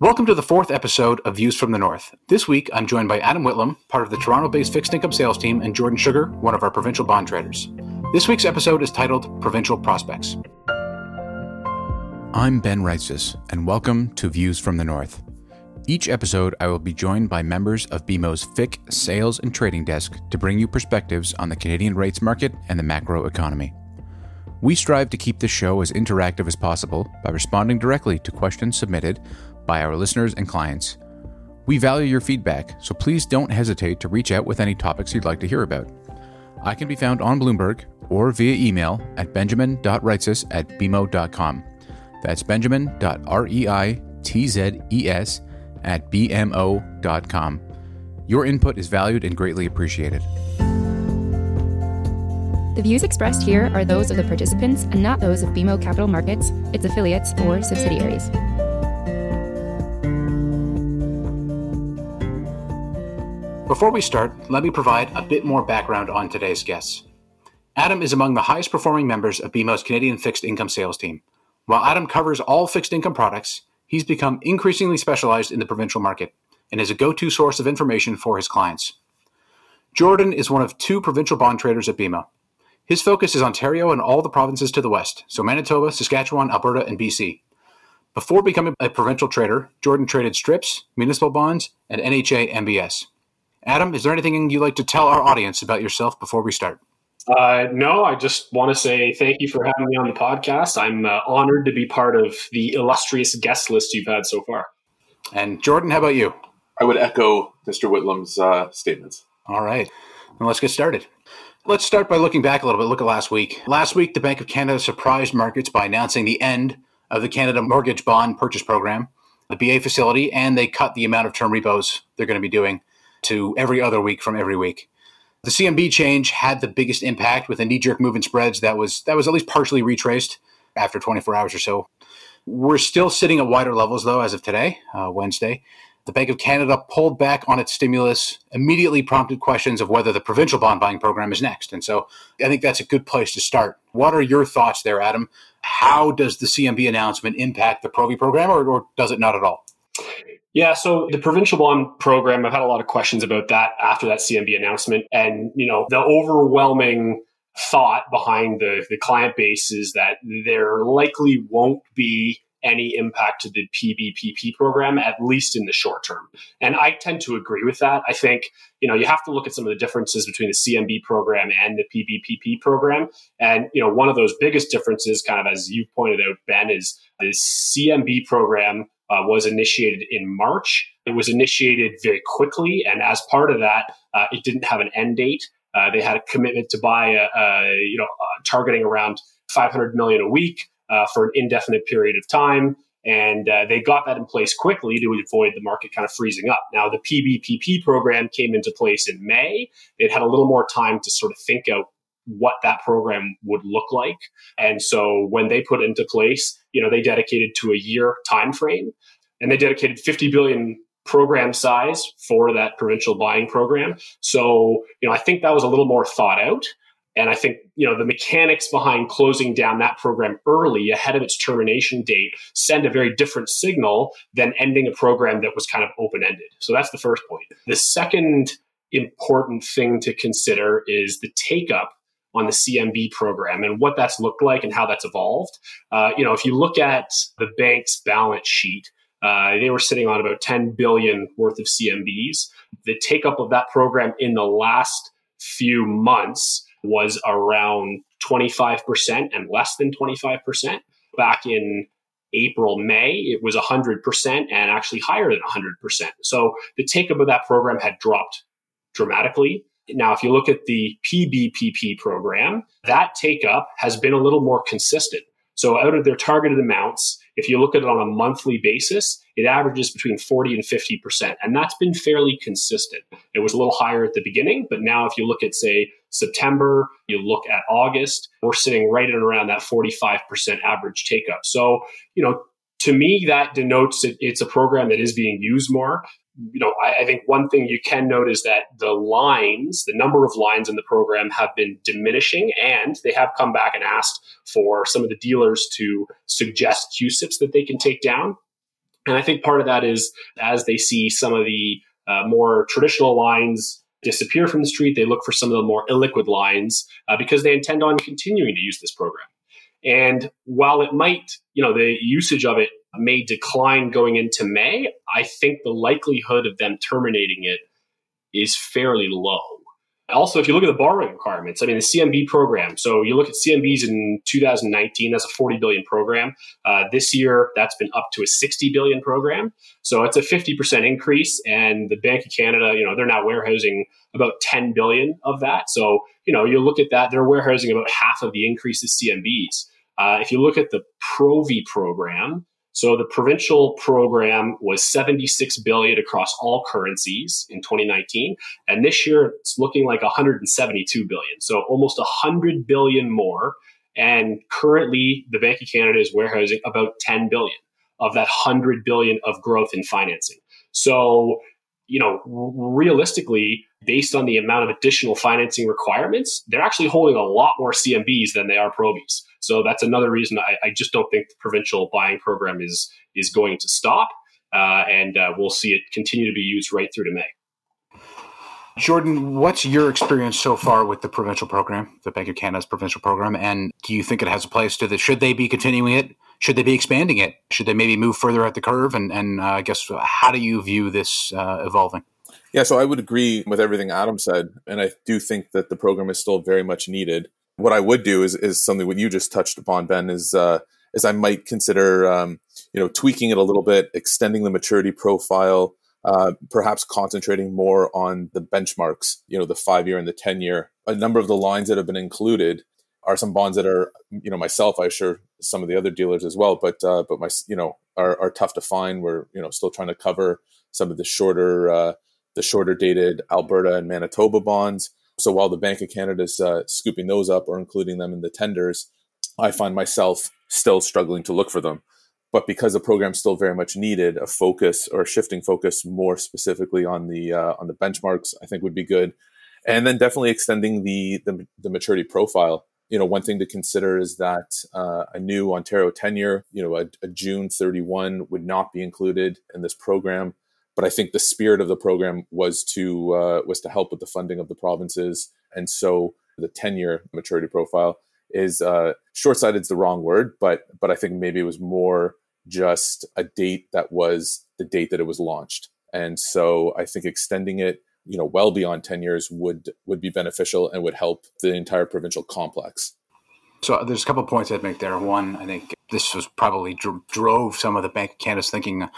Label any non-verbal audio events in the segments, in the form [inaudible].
Welcome to the fourth episode of Views from the North. This week, I'm joined by Adam Whitlam, part of the Toronto based fixed income sales team, and Jordan Sugar, one of our provincial bond traders. This week's episode is titled Provincial Prospects. I'm Ben Reitzes, and welcome to Views from the North. Each episode, I will be joined by members of BMO's FIC sales and trading desk to bring you perspectives on the Canadian rates market and the macro economy. We strive to keep the show as interactive as possible by responding directly to questions submitted by our listeners and clients. We value your feedback, so please don't hesitate to reach out with any topics you'd like to hear about. I can be found on Bloomberg or via email at benjamin.reitzes at bmo.com. That's benjamin.reitzes at bmo.com. Your input is valued and greatly appreciated. The views expressed here are those of the participants and not those of BMO Capital Markets, its affiliates, or subsidiaries. Before we start, let me provide a bit more background on today's guests. Adam is among the highest performing members of BMO's Canadian fixed income sales team. While Adam covers all fixed income products, he's become increasingly specialized in the provincial market and is a go to source of information for his clients. Jordan is one of two provincial bond traders at BMO. His focus is Ontario and all the provinces to the west, so Manitoba, Saskatchewan, Alberta, and BC. Before becoming a provincial trader, Jordan traded strips, municipal bonds, and NHA MBS. Adam, is there anything you'd like to tell our audience about yourself before we start? Uh, no, I just want to say thank you for having me on the podcast. I'm uh, honored to be part of the illustrious guest list you've had so far. And Jordan, how about you? I would echo Mr. Whitlam's uh, statements. All right, then let's get started. Let's start by looking back a little bit. Look at last week. Last week, the Bank of Canada surprised markets by announcing the end of the Canada Mortgage Bond Purchase Program, the BA facility, and they cut the amount of term repos they're going to be doing to every other week from every week. The CMB change had the biggest impact with a knee-jerk move in spreads that was that was at least partially retraced after 24 hours or so. We're still sitting at wider levels though as of today, uh, Wednesday, the Bank of Canada pulled back on its stimulus, immediately prompted questions of whether the provincial bond buying program is next. And so I think that's a good place to start. What are your thoughts there, Adam? How does the CMB announcement impact the Provi program, or, or does it not at all? Yeah, so the provincial bond program, I've had a lot of questions about that after that CMB announcement. And, you know, the overwhelming thought behind the, the client base is that there likely won't be any impact to the PBPP program, at least in the short term. And I tend to agree with that. I think, you know, you have to look at some of the differences between the CMB program and the PBPP program. And, you know, one of those biggest differences, kind of as you pointed out, Ben, is the CMB program uh, was initiated in March. It was initiated very quickly. And as part of that, uh, it didn't have an end date. Uh, they had a commitment to buy, a, a you know, uh, targeting around 500 million a week uh, for an indefinite period of time. And uh, they got that in place quickly to avoid the market kind of freezing up. Now, the PBPP program came into place in May. It had a little more time to sort of think out what that program would look like. And so when they put into place, you know, they dedicated to a year time frame and they dedicated 50 billion program size for that provincial buying program. So, you know, I think that was a little more thought out. And I think, you know, the mechanics behind closing down that program early ahead of its termination date send a very different signal than ending a program that was kind of open ended. So that's the first point. The second important thing to consider is the take up on the CMB program and what that's looked like and how that's evolved. Uh, you know, if you look at the bank's balance sheet, uh, they were sitting on about 10 billion worth of CMBs. The take up of that program in the last few months was around 25% and less than 25%. Back in April, May, it was 100% and actually higher than 100%. So the take up of that program had dropped dramatically. Now, if you look at the PBPP program, that take up has been a little more consistent. So out of their targeted amounts, if you look at it on a monthly basis, it averages between 40 and 50%. And that's been fairly consistent. It was a little higher at the beginning, but now if you look at, say, September, you look at August, we're sitting right in around that 45% average take up. So, you know, to me, that denotes it's a program that is being used more. You know, I, I, think one thing you can note is that the lines, the number of lines in the program have been diminishing, and they have come back and asked for some of the dealers to suggest CUSIPs that they can take down. And I think part of that is as they see some of the uh, more traditional lines disappear from the street, they look for some of the more illiquid lines uh, because they intend on continuing to use this program. And while it might, you know, the usage of it may decline going into May, I think the likelihood of them terminating it is fairly low. Also, if you look at the borrowing requirements, I mean, the CMB program. So you look at CMBs in 2019, that's a 40 billion program. Uh, this year, that's been up to a 60 billion program. So it's a 50% increase. And the Bank of Canada, you know, they're now warehousing about 10 billion of that. So, you know, you look at that, they're warehousing about half of the increase of CMBs. Uh, if you look at the Provi program, so the provincial program was 76 billion across all currencies in 2019, and this year it's looking like 172 billion. So almost 100 billion more. And currently, the Bank of Canada is warehousing about 10 billion of that 100 billion of growth in financing. So, you know, realistically, based on the amount of additional financing requirements, they're actually holding a lot more CMBs than they are provies. So that's another reason I, I just don't think the provincial buying program is is going to stop, uh, and uh, we'll see it continue to be used right through to May. Jordan, what's your experience so far with the provincial program, the Bank of Canada's provincial program, and do you think it has a place to the? Should they be continuing it? Should they be expanding it? Should they maybe move further at the curve? And and uh, I guess how do you view this uh, evolving? Yeah, so I would agree with everything Adam said, and I do think that the program is still very much needed what I would do is is something what you just touched upon, Ben, is uh, is I might consider um, you know tweaking it a little bit, extending the maturity profile, uh, perhaps concentrating more on the benchmarks, you know, the five year and the ten year. A number of the lines that have been included are some bonds that are you know myself, I sure some of the other dealers as well, but uh, but my you know are, are tough to find. We're you know still trying to cover some of the shorter uh, the shorter dated Alberta and Manitoba bonds. So while the Bank of Canada is uh, scooping those up or including them in the tenders, I find myself still struggling to look for them. But because the program's still very much needed, a focus or shifting focus more specifically on the uh, on the benchmarks, I think would be good. And then definitely extending the the, the maturity profile. You know, one thing to consider is that uh, a new Ontario ten year, you know, a, a June 31 would not be included in this program but I think the spirit of the program was to uh, was to help with the funding of the provinces, and so the ten year maturity profile is uh, short sighted is the wrong word, but but I think maybe it was more just a date that was the date that it was launched, and so I think extending it you know well beyond 10 years would would be beneficial and would help the entire provincial complex so there's a couple points I'd make there. One, I think this was probably dr- drove some of the Bank of Canada's thinking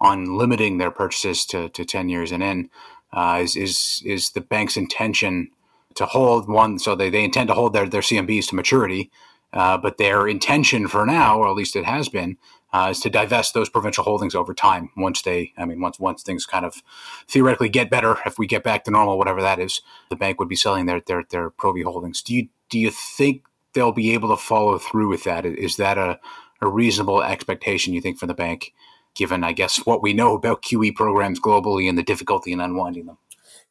on limiting their purchases to, to 10 years and in uh, is, is, is the bank's intention to hold one. So they, they intend to hold their, their CMBs to maturity. Uh, but their intention for now, or at least it has been, uh, is to divest those provincial holdings over time. Once they, I mean, once once things kind of theoretically get better, if we get back to normal, whatever that is, the bank would be selling their their their Provi holdings. Do you do you think they'll be able to follow through with that. Is that a, a reasonable expectation, you think, for the bank, given, I guess, what we know about QE programs globally and the difficulty in unwinding them?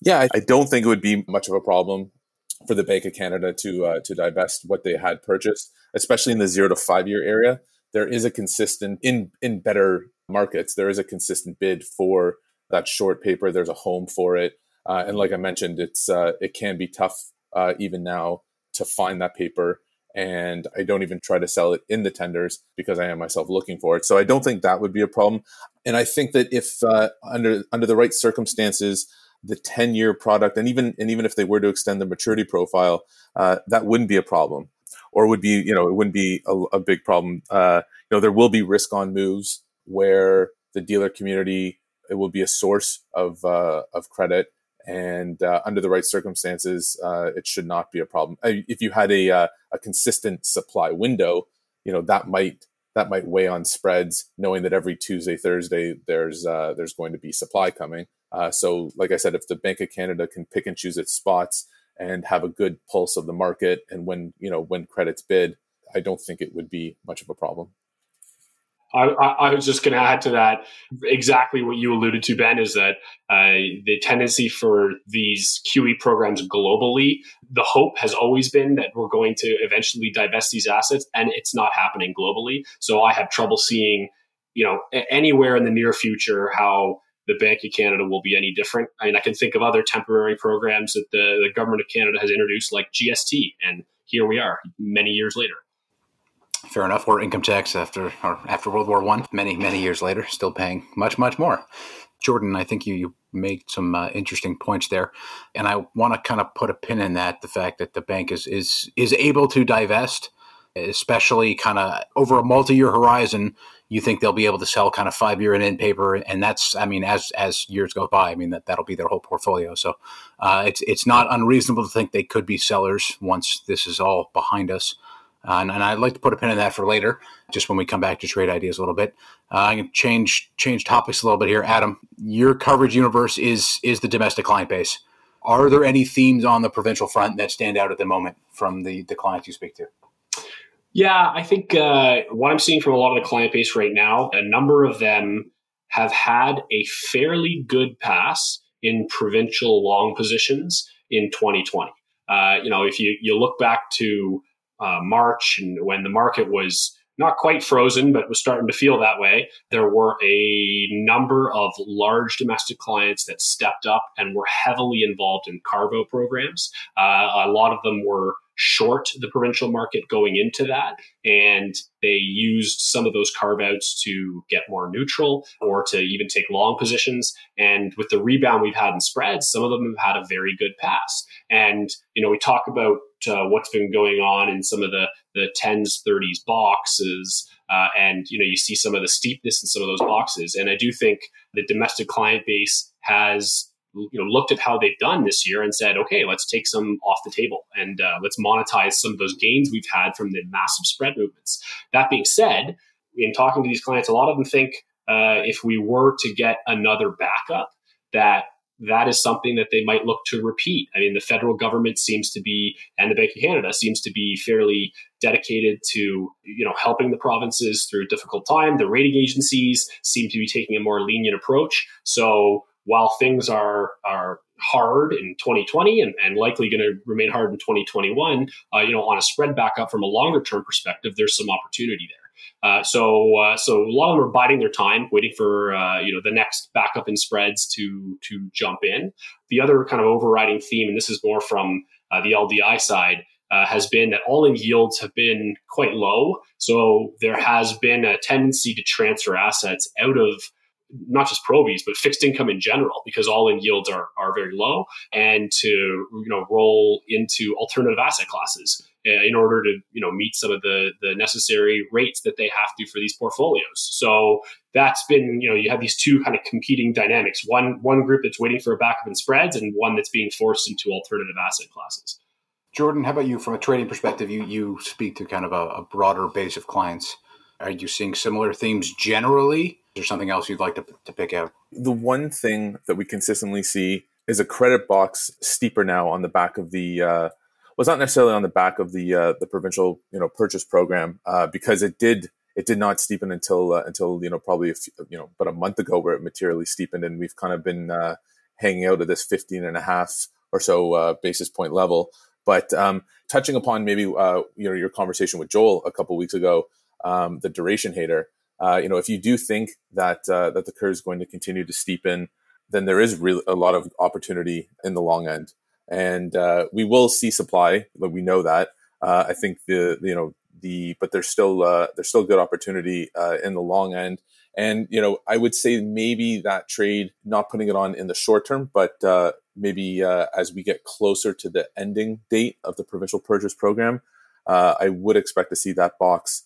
Yeah, I don't think it would be much of a problem for the Bank of Canada to uh, to divest what they had purchased, especially in the zero to five year area. There is a consistent in in better markets. There is a consistent bid for that short paper. There's a home for it, uh, and like I mentioned, it's uh, it can be tough uh, even now to find that paper and I don't even try to sell it in the tenders because I am myself looking for it. So I don't think that would be a problem. And I think that if uh, under under the right circumstances, the ten year product, and even and even if they were to extend the maturity profile, uh, that wouldn't be a problem, or would be you know it wouldn't be a, a big problem. Uh, you know there will be risk on moves where the dealer community it will be a source of uh, of credit and uh, under the right circumstances, uh, it should not be a problem. If you had a uh, a consistent supply window, you know that might that might weigh on spreads, knowing that every Tuesday, Thursday there's uh, there's going to be supply coming. Uh, so, like I said, if the Bank of Canada can pick and choose its spots and have a good pulse of the market, and when you know when credits bid, I don't think it would be much of a problem. I, I, was just going to add to that exactly what you alluded to, Ben, is that uh, the tendency for these QE programs globally, the hope has always been that we're going to eventually divest these assets, and it's not happening globally. So I have trouble seeing you know, anywhere in the near future how the Bank of Canada will be any different. I mean, I can think of other temporary programs that the, the government of Canada has introduced, like GST, and here we are, many years later. Fair enough. Or income tax after or after World War One, many many years later, still paying much much more. Jordan, I think you, you made some uh, interesting points there, and I want to kind of put a pin in that. The fact that the bank is is is able to divest, especially kind of over a multi year horizon. You think they'll be able to sell kind of five year and in paper, and that's I mean as as years go by, I mean that that'll be their whole portfolio. So uh, it's it's not unreasonable to think they could be sellers once this is all behind us. Uh, and, and, I'd like to put a pin in that for later, just when we come back to trade ideas a little bit. Uh, I'm going to change change topics a little bit here. Adam, your coverage universe is is the domestic client base. Are there any themes on the provincial front that stand out at the moment from the the clients you speak to? Yeah, I think uh, what I'm seeing from a lot of the client base right now, a number of them have had a fairly good pass in provincial long positions in 2020. Uh, you know, if you you look back to uh, March and when the market was not quite frozen, but was starting to feel that way, there were a number of large domestic clients that stepped up and were heavily involved in carve out programs. Uh, a lot of them were short the provincial market going into that. And they used some of those carve outs to get more neutral or to even take long positions. And with the rebound we've had in spreads, some of them have had a very good pass. And, you know, we talk about uh, what's been going on in some of the, the 10s, 30s boxes. Uh, and, you know, you see some of the steepness in some of those boxes. And I do think the domestic client base has you know looked at how they've done this year and said, okay, let's take some off the table and uh, let's monetize some of those gains we've had from the massive spread movements. That being said, in talking to these clients, a lot of them think uh, if we were to get another backup, that that is something that they might look to repeat. I mean, the federal government seems to be, and the Bank of Canada seems to be fairly dedicated to, you know, helping the provinces through a difficult time. The rating agencies seem to be taking a more lenient approach. So while things are are hard in 2020 and, and likely going to remain hard in 2021, uh, you know, on a spread back up from a longer term perspective, there's some opportunity there. Uh, so, uh, so a lot of them are biding their time, waiting for uh, you know the next backup in spreads to to jump in. The other kind of overriding theme, and this is more from uh, the LDI side, uh, has been that all in yields have been quite low. So there has been a tendency to transfer assets out of not just provies but fixed income in general because all in yields are, are very low and to you know roll into alternative asset classes uh, in order to you know meet some of the the necessary rates that they have to for these portfolios. So that's been you know you have these two kind of competing dynamics. One one group that's waiting for a backup in spreads and one that's being forced into alternative asset classes. Jordan how about you? From a trading perspective you you speak to kind of a, a broader base of clients are you seeing similar themes generally is there something else you'd like to, to pick out? The one thing that we consistently see is a credit box steeper now on the back of the. Uh, well, not necessarily on the back of the uh, the provincial you know purchase program uh, because it did it did not steepen until uh, until you know probably a few, you know but a month ago where it materially steepened and we've kind of been uh, hanging out at this 15 and a half or so uh, basis point level. But um, touching upon maybe uh, you know your conversation with Joel a couple weeks ago, um, the duration hater uh, you know, if you do think that uh, that the curve is going to continue to steepen, then there is really a lot of opportunity in the long end, and uh, we will see supply. But we know that. Uh, I think the you know the but there's still uh, there's still good opportunity uh, in the long end. And you know, I would say maybe that trade, not putting it on in the short term, but maybe as we get closer to the ending date of the provincial purchase program, I would expect to see that box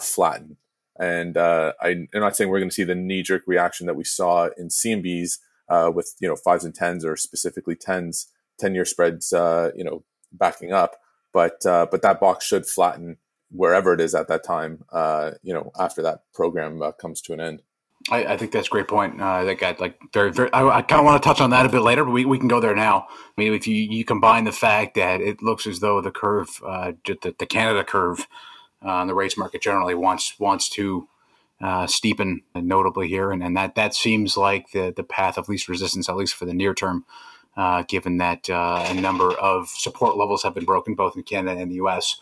flatten. And uh, I, am not saying we're going to see the knee jerk reaction that we saw in CMBs uh, with you know fives and tens or specifically tens, ten year spreads, uh, you know, backing up. But uh, but that box should flatten wherever it is at that time. Uh, you know, after that program uh, comes to an end. I, I, think that's a great point. Uh, I think I'd like very, very. I, I kind of want to touch on that a bit later, but we, we can go there now. I mean, if you, you combine the fact that it looks as though the curve, uh, the, the Canada curve, uh, the rates market generally wants wants to uh, steepen notably here, and, and that that seems like the the path of least resistance, at least for the near term, uh, given that uh, a number of support levels have been broken both in Canada and the U.S.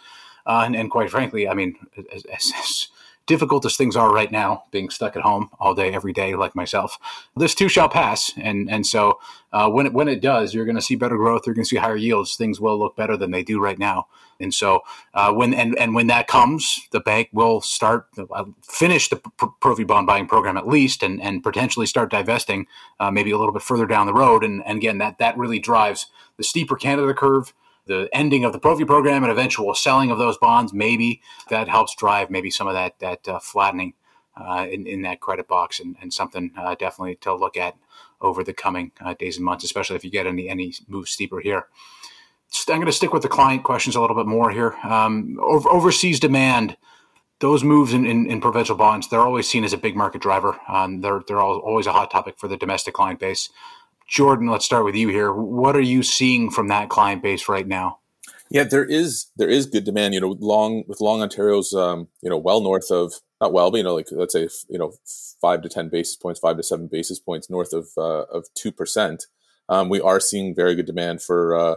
Uh, and, and, quite frankly, I mean, as, as, difficult as things are right now, being stuck at home all day, every day, like myself, this too shall pass. And and so uh, when it, when it does, you're going to see better growth. You're going to see higher yields. Things will look better than they do right now. And so uh, when and, and when that comes, the bank will start uh, finish the Provy bond buying program at least, and and potentially start divesting uh, maybe a little bit further down the road. And, and again, that that really drives the steeper Canada curve the ending of the Provy program and eventual selling of those bonds, maybe that helps drive maybe some of that that uh, flattening uh, in, in that credit box and, and something uh, definitely to look at over the coming uh, days and months, especially if you get any any move steeper here. I'm going to stick with the client questions a little bit more here. Um, over, overseas demand, those moves in, in, in, provincial bonds, they're always seen as a big market driver. Um, they're they're always a hot topic for the domestic client base. Jordan, let's start with you here. What are you seeing from that client base right now? Yeah, there is there is good demand. You know, long with long Ontario's, um, you know, well north of not well, but you know, like let's say you know five to ten basis points, five to seven basis points north of uh, of two percent. Um, we are seeing very good demand for uh,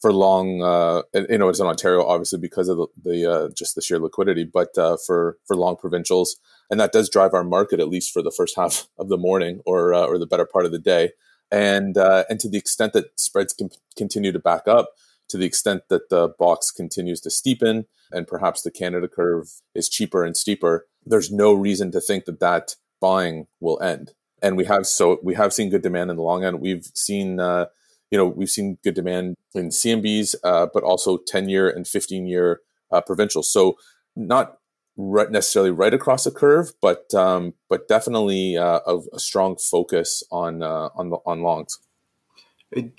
for long. Uh, you know, it's in Ontario, obviously because of the, the uh, just the sheer liquidity, but uh, for for long provincials, and that does drive our market at least for the first [laughs] half of the morning or uh, or the better part of the day and uh, and to the extent that spreads can continue to back up, to the extent that the box continues to steepen, and perhaps the Canada curve is cheaper and steeper, there's no reason to think that that buying will end. And we have so we have seen good demand in the long end. We've seen uh, you know we've seen good demand in CMBs, uh, but also 10 year and 15 year uh, provincials. So not right, necessarily right across the curve, but um, but definitely uh, a, a, strong focus on uh, on the, on longs.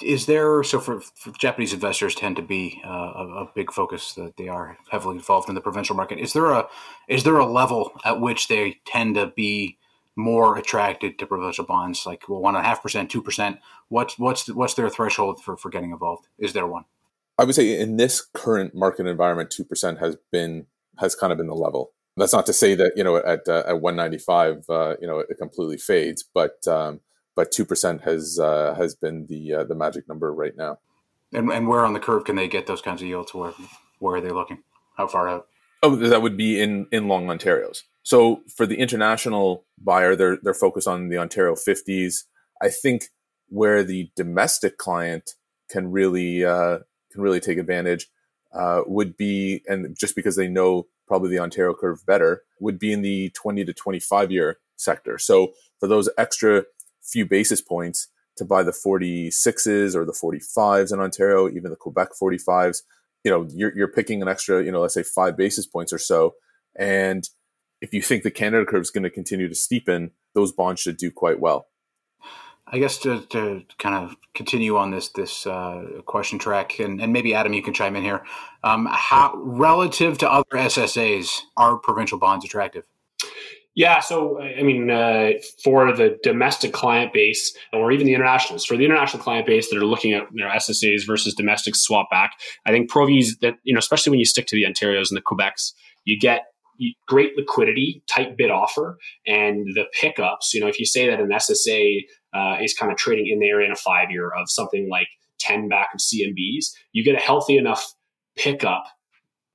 Is there so for, for Japanese investors tend to be uh, a, a, big focus that they are heavily involved in the provincial market? Is there a is there a level at which they tend to be more attracted to provincial bonds, like well, one and a half percent, two percent? What's what's what's their threshold for for getting involved? Is there one? I would say in this current market environment, two percent has been has kind of been the level. That's not to say that you know at uh, at 195, uh, you know it completely fades, but um, but two percent has uh, has been the uh, the magic number right now. And and where on the curve can they get those kinds of yields? Where where are they looking? How far out? Oh, that would be in in long Ontario's. So for the international buyer, they're they're focused on the Ontario 50s. I think where the domestic client can really uh, can really take advantage uh, would be, and just because they know probably the Ontario curve better, would be in the 20 to 25 year sector. So for those extra few basis points to buy the 46s or the 45s in Ontario, even the Quebec 45s, you know, you're, you're picking an extra, you know, let's say five basis points or so. And if you think the Canada curve is going to continue to steepen, those bonds should do quite well. I guess to, to kind of continue on this this uh, question track, and, and maybe Adam, you can chime in here. Um, how relative to other SSAs are provincial bonds attractive? Yeah, so I mean, uh, for the domestic client base, or even the internationals, for the international client base that are looking at their SSAs versus domestic swap back, I think Provies that you know, especially when you stick to the Ontarios and the Quebecs, you get great liquidity, tight bid offer, and the pickups. You know, if you say that an SSA uh, is kind of trading in there in a five year of something like 10 back of CMBs, you get a healthy enough pickup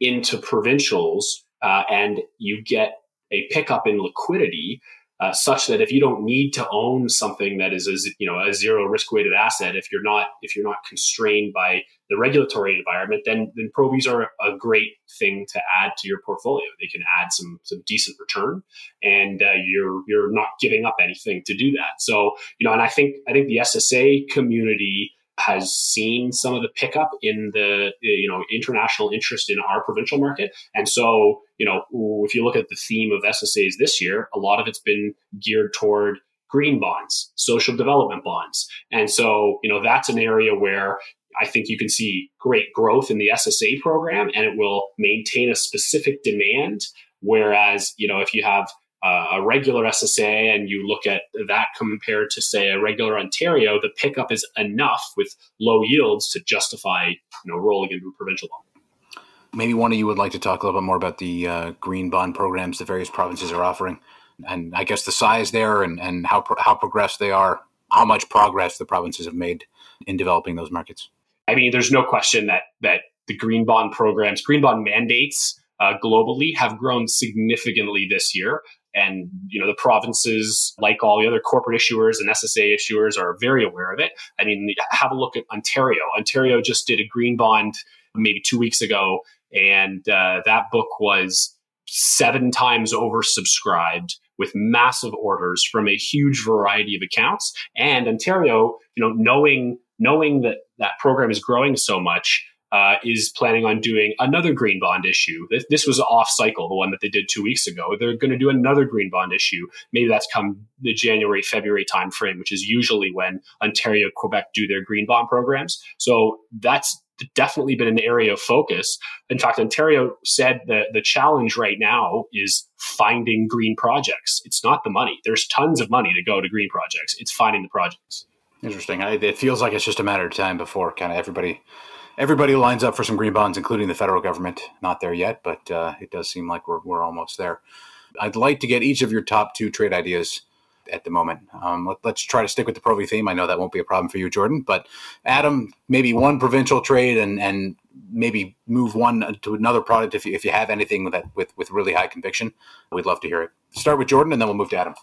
into provincials uh, and you get a pickup in liquidity uh, such that if you don't need to own something that is a you know a zero risk weighted asset, if you're not if you're not constrained by the regulatory environment, then then Provies are a great thing to add to your portfolio. They can add some some decent return, and uh, you're you're not giving up anything to do that. So you know, and I think I think the SSA community has seen some of the pickup in the you know international interest in our provincial market and so you know if you look at the theme of ssas this year a lot of it's been geared toward green bonds social development bonds and so you know that's an area where I think you can see great growth in the SSA program and it will maintain a specific demand. Whereas, you know, if you have uh, a regular SSA and you look at that compared to say a regular Ontario, the pickup is enough with low yields to justify you know rolling into a provincial bond. Maybe one of you would like to talk a little bit more about the uh, green bond programs the various provinces are offering, and I guess the size there and, and how pro- how progressed they are, how much progress the provinces have made in developing those markets. I mean, there's no question that that the green bond programs, green bond mandates uh, globally have grown significantly this year. And you know the provinces, like all the other corporate issuers and SSA issuers, are very aware of it. I mean, have a look at Ontario. Ontario just did a green bond maybe two weeks ago, and uh, that book was seven times oversubscribed with massive orders from a huge variety of accounts. And Ontario, you know, knowing knowing that that program is growing so much, uh, is planning on doing another green bond issue. This, this, was off cycle, the one that they did two weeks ago. They're going to do another green bond issue. Maybe that's come the January, February timeframe, which is usually when Ontario, Quebec do their green bond programs. So that's definitely been an area of focus. In fact, Ontario said that the challenge right now is finding green projects. It's not the money. There's tons of money to go to green projects. It's finding the projects. Interesting. I, it feels like it's just a matter of time before kind of everybody everybody lines up for some green bonds, including the federal government. Not there yet, but uh, it does seem like we're we're almost there. I'd like to get each of your top two trade ideas at the moment. Um, let, us try to stick with the Provi theme. I know that won't be a problem for you, Jordan. But Adam, maybe one provincial trade and and maybe move one to another product if you, if you have anything with that with with really high conviction. We'd love to hear it. Start with Jordan, and then we'll move to Adam.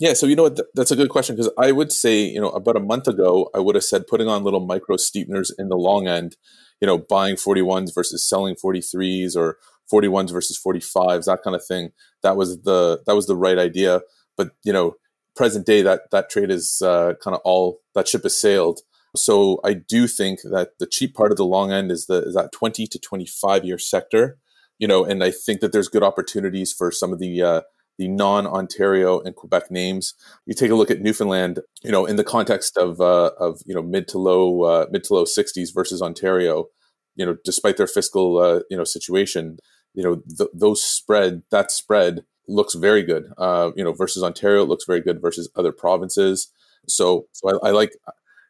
Yeah, so you know what? That's a good question because I would say, you know, about a month ago, I would have said putting on little micro steepeners in the long end, you know, buying 41s versus selling 43s or 41s versus 45s, that kind of thing. That was the that was the right idea. But you know, present day, that that trade is uh, kind of all that ship has sailed. So I do think that the cheap part of the long end is the is that 20 to 25 year sector, you know, and I think that there's good opportunities for some of the uh, the non-Ontario and Quebec names. You take a look at Newfoundland, you know, in the context of uh, of you know mid to low uh, mid to low 60s versus Ontario, you know, despite their fiscal uh, you know situation, you know th- those spread that spread looks very good. Uh, you know, versus Ontario, it looks very good versus other provinces. So, so I, I like.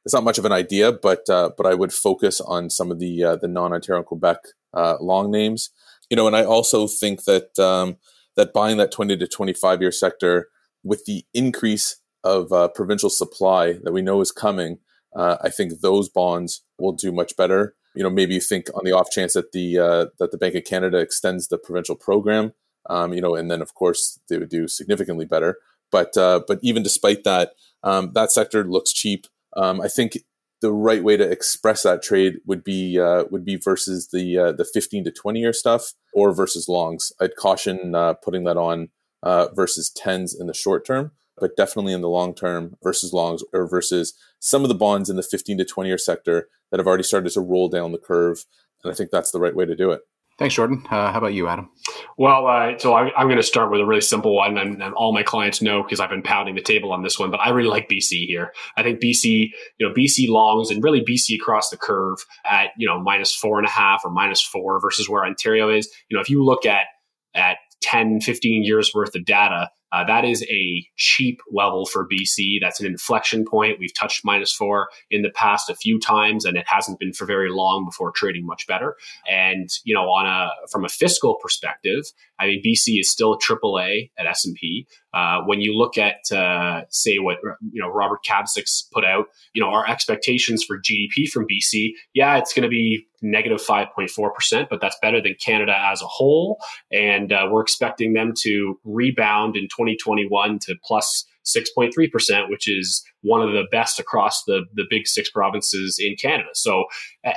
It's not much of an idea, but uh, but I would focus on some of the uh, the non-Ontario and Quebec uh, long names. You know, and I also think that. Um, that buying that 20 to 25 year sector with the increase of uh, provincial supply that we know is coming, uh, I think those bonds will do much better. You know, maybe you think on the off chance that the uh, that the Bank of Canada extends the provincial program, um, you know, and then of course they would do significantly better. But uh, but even despite that, um, that sector looks cheap. Um, I think the right way to express that trade would be uh, would be versus the uh, the 15 to 20 year stuff or versus longs. I'd caution uh, putting that on uh, versus tens in the short term, but definitely in the long term versus longs or versus some of the bonds in the 15 to 20 year sector that have already started to roll down the curve. And I think that's the right way to do it. Thanks, Jordan. Uh, how about you, Adam? Well, uh, so I, am going to start with a really simple one, and, and all my clients know because I've been pounding the table on this one. But I really like BC here. I think BC, you know, BC longs and really BC across the curve at you know minus four and a half or minus four versus where Ontario is. You know, if you look at at 10, 15 years worth of data, uh, that is a cheap level for BC. That's an inflection point. We've touched minus four in the past a few times, and it hasn't been for very long before trading much better. And you know, on a from a fiscal perspective, I mean, BC is still AAA at S and P. Uh, when you look at, uh, say, what you know Robert Kavcic's put out, you know, our expectations for GDP from BC, yeah, it's going to be negative 5.4 percent, but that's better than Canada as a whole, and uh, we're expecting them to rebound in 2021 to plus 6.3%, which is one of the best across the, the big six provinces in Canada. So,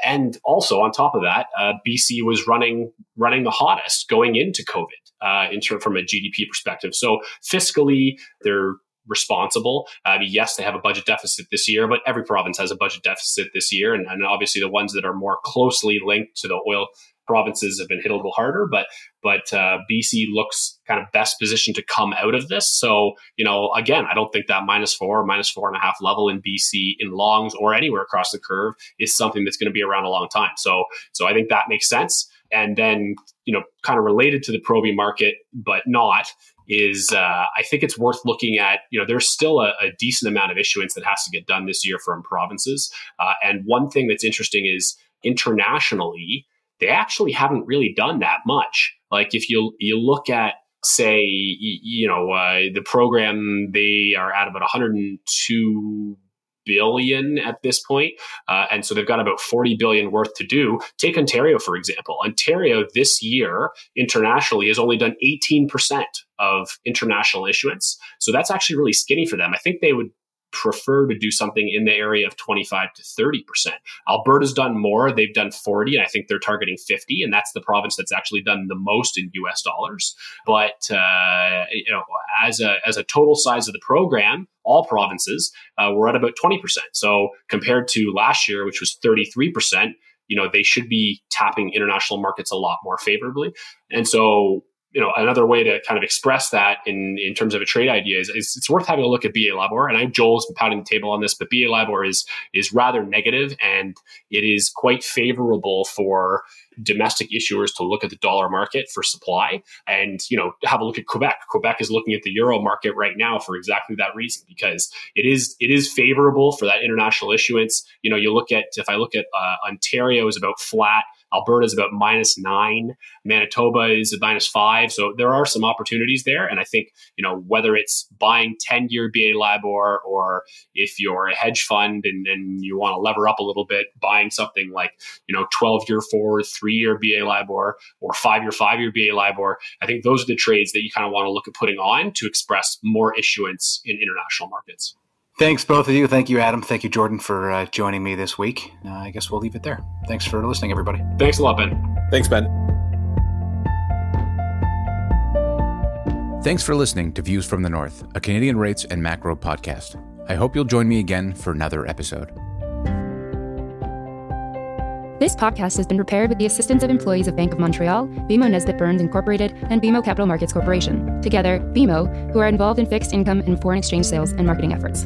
and also on top of that, uh, BC was running, running the hottest going into COVID, uh, in term, from a GDP perspective. So fiscally, they're responsible. Uh, yes, they have a budget deficit this year, but every province has a budget deficit this year. And, and obviously the ones that are more closely linked to the oil provinces have been hit a little harder, but but uh, BC looks kind of best positioned to come out of this. So you know, again, I don't think that minus four, minus four and a half level in BC in longs or anywhere across the curve is something that's going to be around a long time. So so I think that makes sense. And then you know, kind of related to the Provi market, but not is uh, I think it's worth looking at. You know, there's still a, a, decent amount of issuance that has to get done this year from provinces. Uh, and one thing that's interesting is internationally, they actually haven't really done that much. Like if you you look at say you know uh, the program they are at about 102 billion at this point. Uh, and so they've got about 40 billion worth to do. Take Ontario, for example. Ontario this year internationally has only done 18% of international issuance. So that's actually really skinny for them. I think they would prefer to do something in the area of 25 to 30%. Alberta's done more. They've done 40, and I think they're targeting 50, and that's the province that's actually done the most in US dollars. But, uh, you know, as a, as a total size of the program, all provinces, uh, we're at about 20%. So compared to last year, which was 33%, you know, they should be tapping international markets a lot more favorably. And so you know, another way to kind of express that in, in terms of a trade idea is, is it's worth having a look at BA LIBOR. And I know Joel's been pounding the table on this, but BA LIBOR is is rather negative and it is quite favorable for domestic issuers to look at the dollar market for supply and you know have a look at Quebec. Quebec is looking at the euro market right now for exactly that reason because it is it is favorable for that international issuance. You know, you look at if I look at uh, Ontario is about flat Alberta is about minus nine. Manitoba is at minus five. So there are some opportunities there. And I think, you know, whether it's buying 10 year BA LIBOR or if you're a hedge fund and, and you want to lever up a little bit, buying something like, you know, 12 year forward, three year BA LIBOR or five year, five year BA LIBOR, I think those are the trades that you kind of want to look at putting on to express more issuance in international markets. Thanks, both of you. Thank you, Adam. Thank you, Jordan, for uh, joining me this week. Uh, I guess we'll leave it there. Thanks for listening, everybody. Thanks a lot, Ben. Thanks, Ben. Thanks for listening to Views from the North, a Canadian rates and macro podcast. I hope you'll join me again for another episode. This podcast has been prepared with the assistance of employees of Bank of Montreal, BMO Nesbitt Burns Incorporated, and BMO Capital Markets Corporation. Together, BMO, who are involved in fixed income and foreign exchange sales and marketing efforts.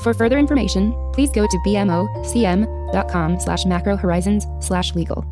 For further information, please go to bmocm.com slash macrohorizons slash legal.